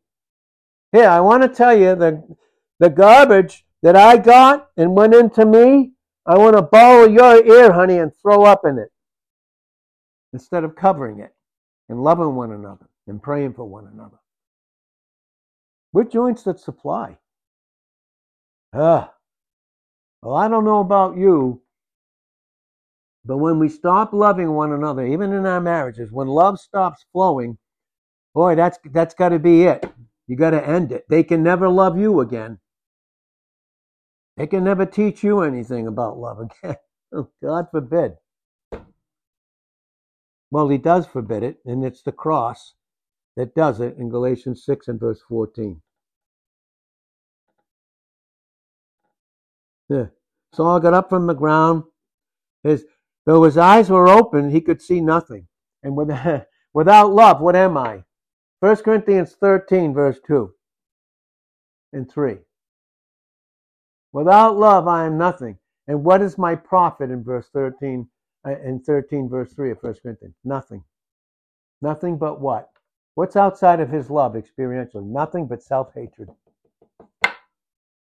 S1: Here, I want to tell you the, the garbage that I got and went into me, I want to borrow your ear, honey, and throw up in it instead of covering it and loving one another and praying for one another. We're joints that supply. Ah, well, I don't know about you, but when we stop loving one another, even in our marriages, when love stops flowing, Boy, that's that's got to be it. You got to end it. They can never love you again. They can never teach you anything about love again. God forbid. Well, he does forbid it, and it's the cross that does it in Galatians 6 and verse 14. Yeah. Saul got up from the ground. His, though his eyes were open, he could see nothing. And with, without love, what am I? 1 Corinthians 13, verse 2 and 3. Without love, I am nothing. And what is my profit in verse 13 uh, in 13 verse 3 of 1 Corinthians? Nothing. Nothing but what? What's outside of his love experientially? Nothing but self-hatred.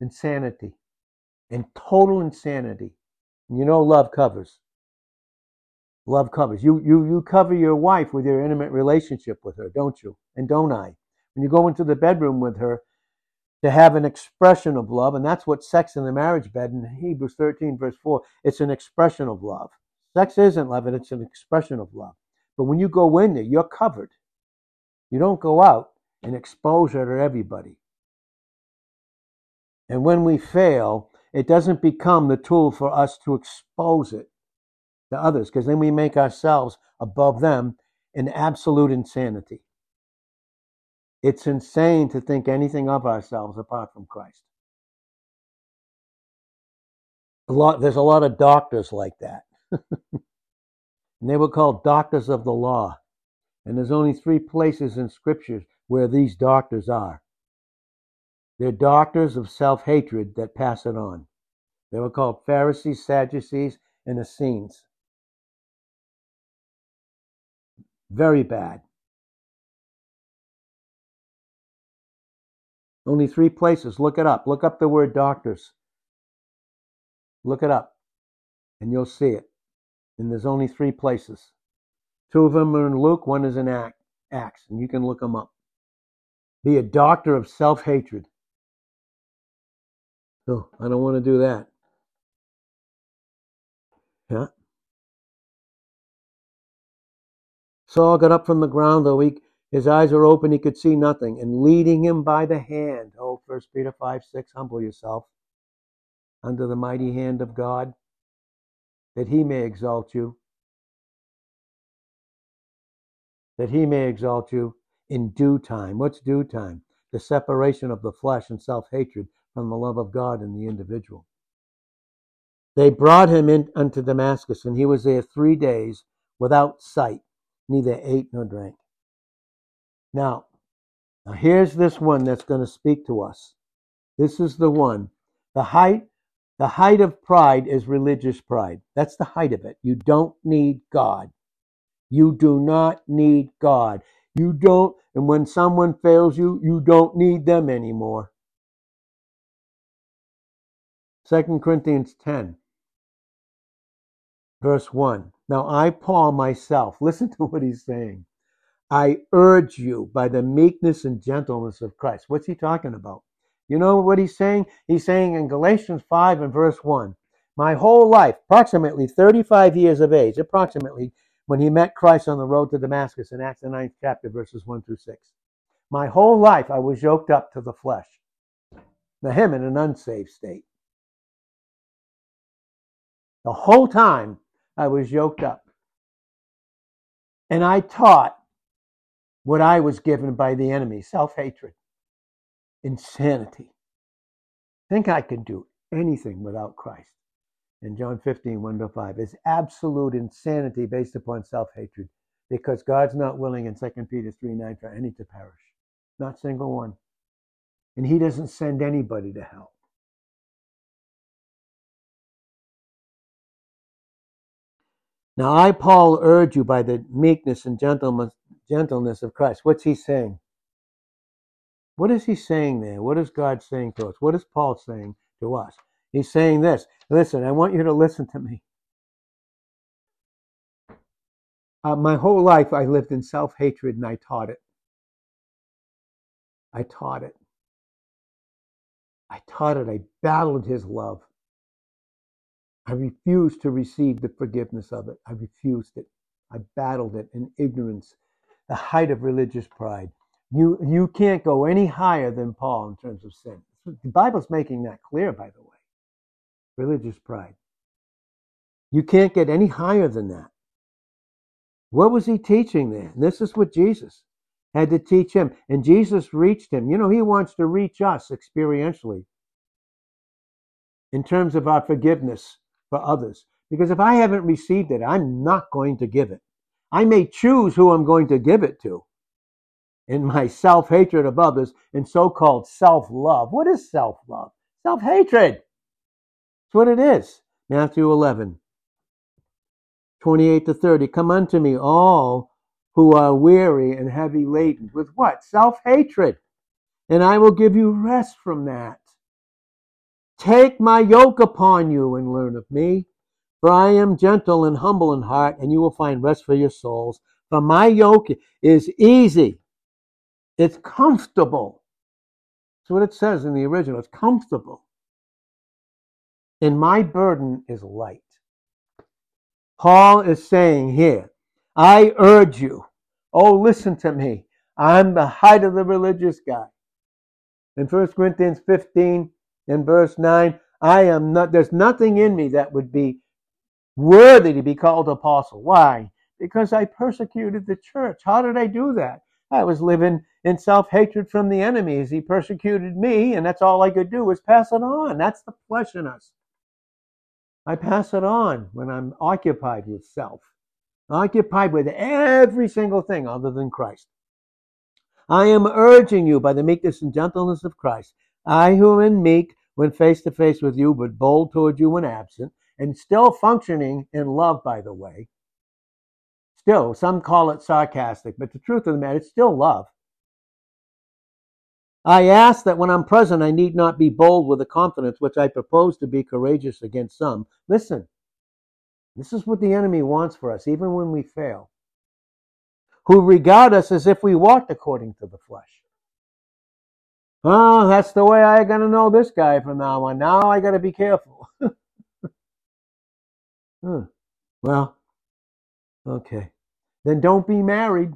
S1: Insanity. And total insanity. You know love covers. Love covers. You, you, you cover your wife with your intimate relationship with her, don't you? And don't I? When you go into the bedroom with her to have an expression of love, and that's what sex in the marriage bed in Hebrews 13, verse 4, it's an expression of love. Sex isn't love, it's an expression of love. But when you go in there, you're covered. You don't go out and expose her to everybody. And when we fail, it doesn't become the tool for us to expose it to others because then we make ourselves above them in absolute insanity. It's insane to think anything of ourselves apart from Christ. A lot, there's a lot of doctors like that. and they were called doctors of the law. And there's only three places in scriptures where these doctors are. They're doctors of self hatred that pass it on. They were called Pharisees, Sadducees, and Essenes. Very bad. Only three places. Look it up. Look up the word doctors. Look it up, and you'll see it. And there's only three places. Two of them are in Luke, one is in Acts, and you can look them up. Be a doctor of self hatred. Oh, I don't want to do that. Yeah. Saul got up from the ground, though he, his eyes were open, he could see nothing, and leading him by the hand. Oh, 1 Peter 5 6, humble yourself under the mighty hand of God, that he may exalt you. That he may exalt you in due time. What's due time? The separation of the flesh and self hatred from the love of God in the individual. They brought him in unto Damascus, and he was there three days without sight neither ate nor drank. Now, now here's this one that's going to speak to us. This is the one The height, the height of pride is religious pride. That's the height of it. You don't need God. You do not need God. You don't, and when someone fails you, you don't need them anymore. 2 Corinthians 10, verse 1. Now I, Paul, myself, listen to what he's saying. I urge you by the meekness and gentleness of Christ. What's he talking about? You know what he's saying? He's saying in Galatians 5 and verse 1 My whole life, approximately 35 years of age, approximately when he met Christ on the road to Damascus in Acts the 9th chapter, verses 1 through 6. My whole life I was yoked up to the flesh. Now, him in an unsaved state. The whole time I was yoked up. And I taught what I was given by the enemy self hatred, insanity. Think I can do anything without Christ. In John 15, 1 to 5, is absolute insanity based upon self hatred because God's not willing in 2 Peter 3 9 for any to perish, not single one. And He doesn't send anybody to hell. Now I, Paul, urge you by the meekness and gentleness, gentleness of Christ. What's he saying? What is he saying there? What is God saying to us? What is Paul saying to us? He's saying this. Listen, I want you to listen to me. Uh, my whole life I lived in self hatred and I taught it. I taught it. I taught it. I battled his love. I refused to receive the forgiveness of it. I refused it. I battled it in ignorance, the height of religious pride. You, you can't go any higher than Paul in terms of sin. The Bible's making that clear, by the way. Religious pride. You can't get any higher than that. What was he teaching there? This is what Jesus had to teach him. And Jesus reached him. You know, he wants to reach us experientially in terms of our forgiveness for others. Because if I haven't received it, I'm not going to give it. I may choose who I'm going to give it to in my self hatred of others and so called self love. What is self love? Self hatred. That's what it is. Matthew 11, 28 to 30. Come unto me, all who are weary and heavy laden. With what? Self hatred. And I will give you rest from that. Take my yoke upon you and learn of me, for I am gentle and humble in heart, and you will find rest for your souls. For my yoke is easy, it's comfortable. That's what it says in the original. It's comfortable. And my burden is light. Paul is saying here, I urge you, oh, listen to me. I'm the height of the religious guy. In 1 Corinthians 15, in verse 9, I am not, there's nothing in me that would be worthy to be called apostle. Why? Because I persecuted the church. How did I do that? I was living in self hatred from the enemies. He persecuted me, and that's all I could do was pass it on. That's the flesh in us. I pass it on when I'm occupied with self, occupied with every single thing other than Christ. I am urging you by the meekness and gentleness of Christ. I who am meek when face to face with you, but bold toward you when absent, and still functioning in love, by the way. Still, some call it sarcastic, but the truth of the matter, it's still love. I ask that when I'm present, I need not be bold with a confidence which I propose to be courageous against some. Listen, this is what the enemy wants for us, even when we fail, who regard us as if we walked according to the flesh. Oh, that's the way I got to know this guy from now on. Now I got to be careful. huh. Well, okay. Then don't be married.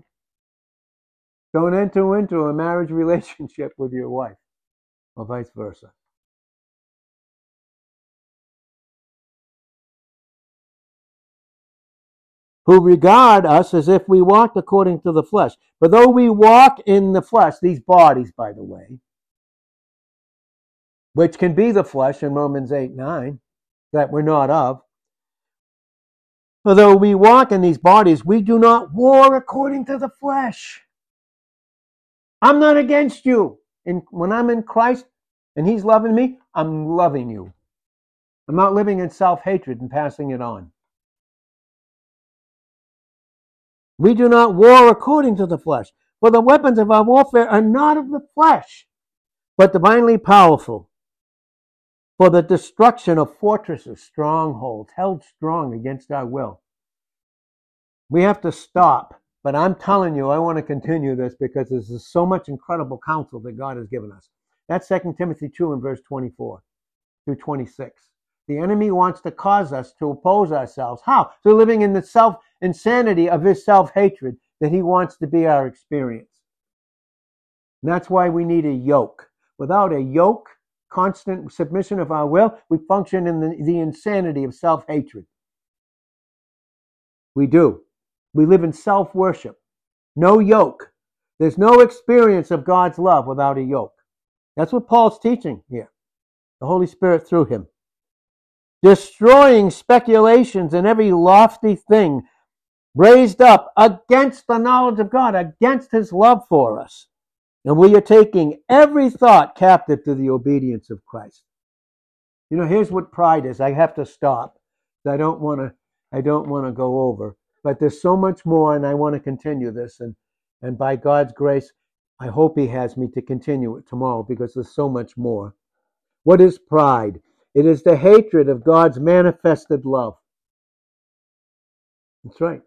S1: Don't enter into a marriage relationship with your wife, or vice versa. Who regard us as if we walked according to the flesh. But though we walk in the flesh, these bodies, by the way, which can be the flesh in Romans 8 9, that we're not of. Although we walk in these bodies, we do not war according to the flesh. I'm not against you. And when I'm in Christ, and he's loving me, I'm loving you. I'm not living in self hatred and passing it on. We do not war according to the flesh, for the weapons of our warfare are not of the flesh, but divinely powerful for the destruction of fortresses, strongholds, held strong against our will. We have to stop, but I'm telling you, I want to continue this because this is so much incredible counsel that God has given us. That's 2 Timothy 2 and verse 24 through 26. The enemy wants to cause us to oppose ourselves. How? Through living in the self insanity of his self hatred that he wants to be our experience. And that's why we need a yoke. Without a yoke, constant submission of our will, we function in the, the insanity of self hatred. We do. We live in self worship. No yoke. There's no experience of God's love without a yoke. That's what Paul's teaching here. The Holy Spirit through him. Destroying speculations and every lofty thing raised up against the knowledge of God, against his love for us. And we are taking every thought captive to the obedience of Christ. You know, here's what pride is. I have to stop. I don't want to I don't want to go over. But there's so much more and I want to continue this and and by God's grace, I hope he has me to continue it tomorrow because there's so much more. What is pride? It is the hatred of God's manifested love. That's right.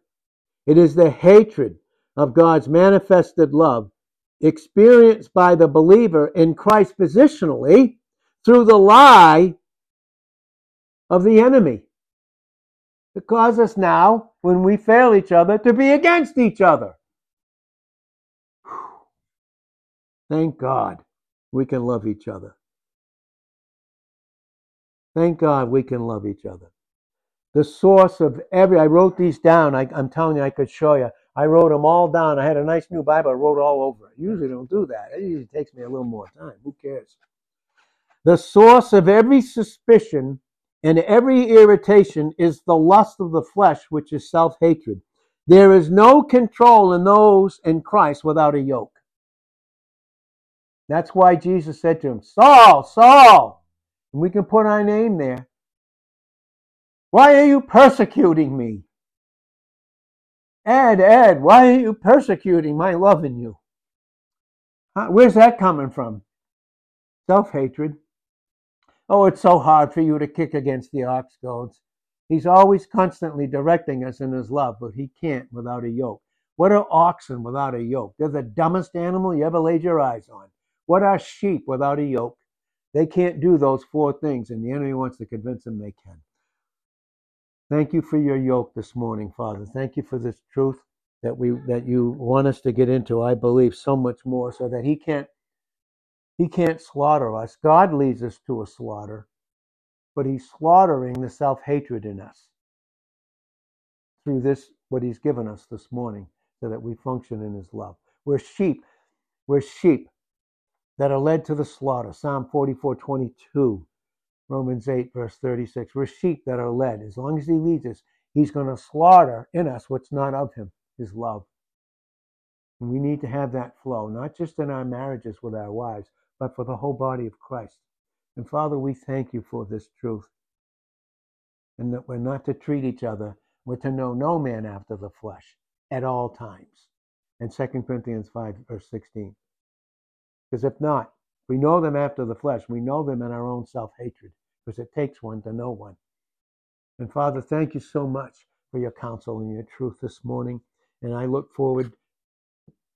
S1: It is the hatred of God's manifested love experienced by the believer in Christ positionally through the lie of the enemy. To cause us now, when we fail each other, to be against each other. Thank God we can love each other. Thank God we can love each other. The source of every, I wrote these down. I, am telling you, I could show you. I wrote them all down. I had a nice new Bible. I wrote all over it. Usually don't do that. It usually takes me a little more time. Who cares? The source of every suspicion and every irritation is the lust of the flesh, which is self hatred. There is no control in those in Christ without a yoke. That's why Jesus said to him, Saul, Saul, and we can put our name there. Why are you persecuting me? Ed, Ed, why are you persecuting my love in you? Where's that coming from? Self hatred. Oh, it's so hard for you to kick against the ox goads. He's always constantly directing us in his love, but he can't without a yoke. What are oxen without a yoke? They're the dumbest animal you ever laid your eyes on. What are sheep without a yoke? They can't do those four things, and the enemy wants to convince them they can. Thank you for your yoke this morning, Father. Thank you for this truth that we that you want us to get into. I believe so much more, so that He can't He can't slaughter us. God leads us to a slaughter, but He's slaughtering the self hatred in us through this what He's given us this morning, so that we function in His love. We're sheep. We're sheep that are led to the slaughter. Psalm 44, 22. Romans 8, verse 36. We're sheep that are led. As long as He leads us, He's going to slaughter in us what's not of Him, His love. And we need to have that flow, not just in our marriages with our wives, but for the whole body of Christ. And Father, we thank you for this truth. And that we're not to treat each other, we're to know no man after the flesh at all times. And 2 Corinthians 5, verse 16. Because if not, we know them after the flesh. We know them in our own self hatred because it takes one to know one. And Father, thank you so much for your counsel and your truth this morning. And I look forward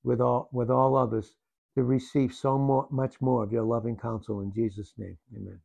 S1: with all with all others to receive so more, much more of your loving counsel in Jesus' name. Amen.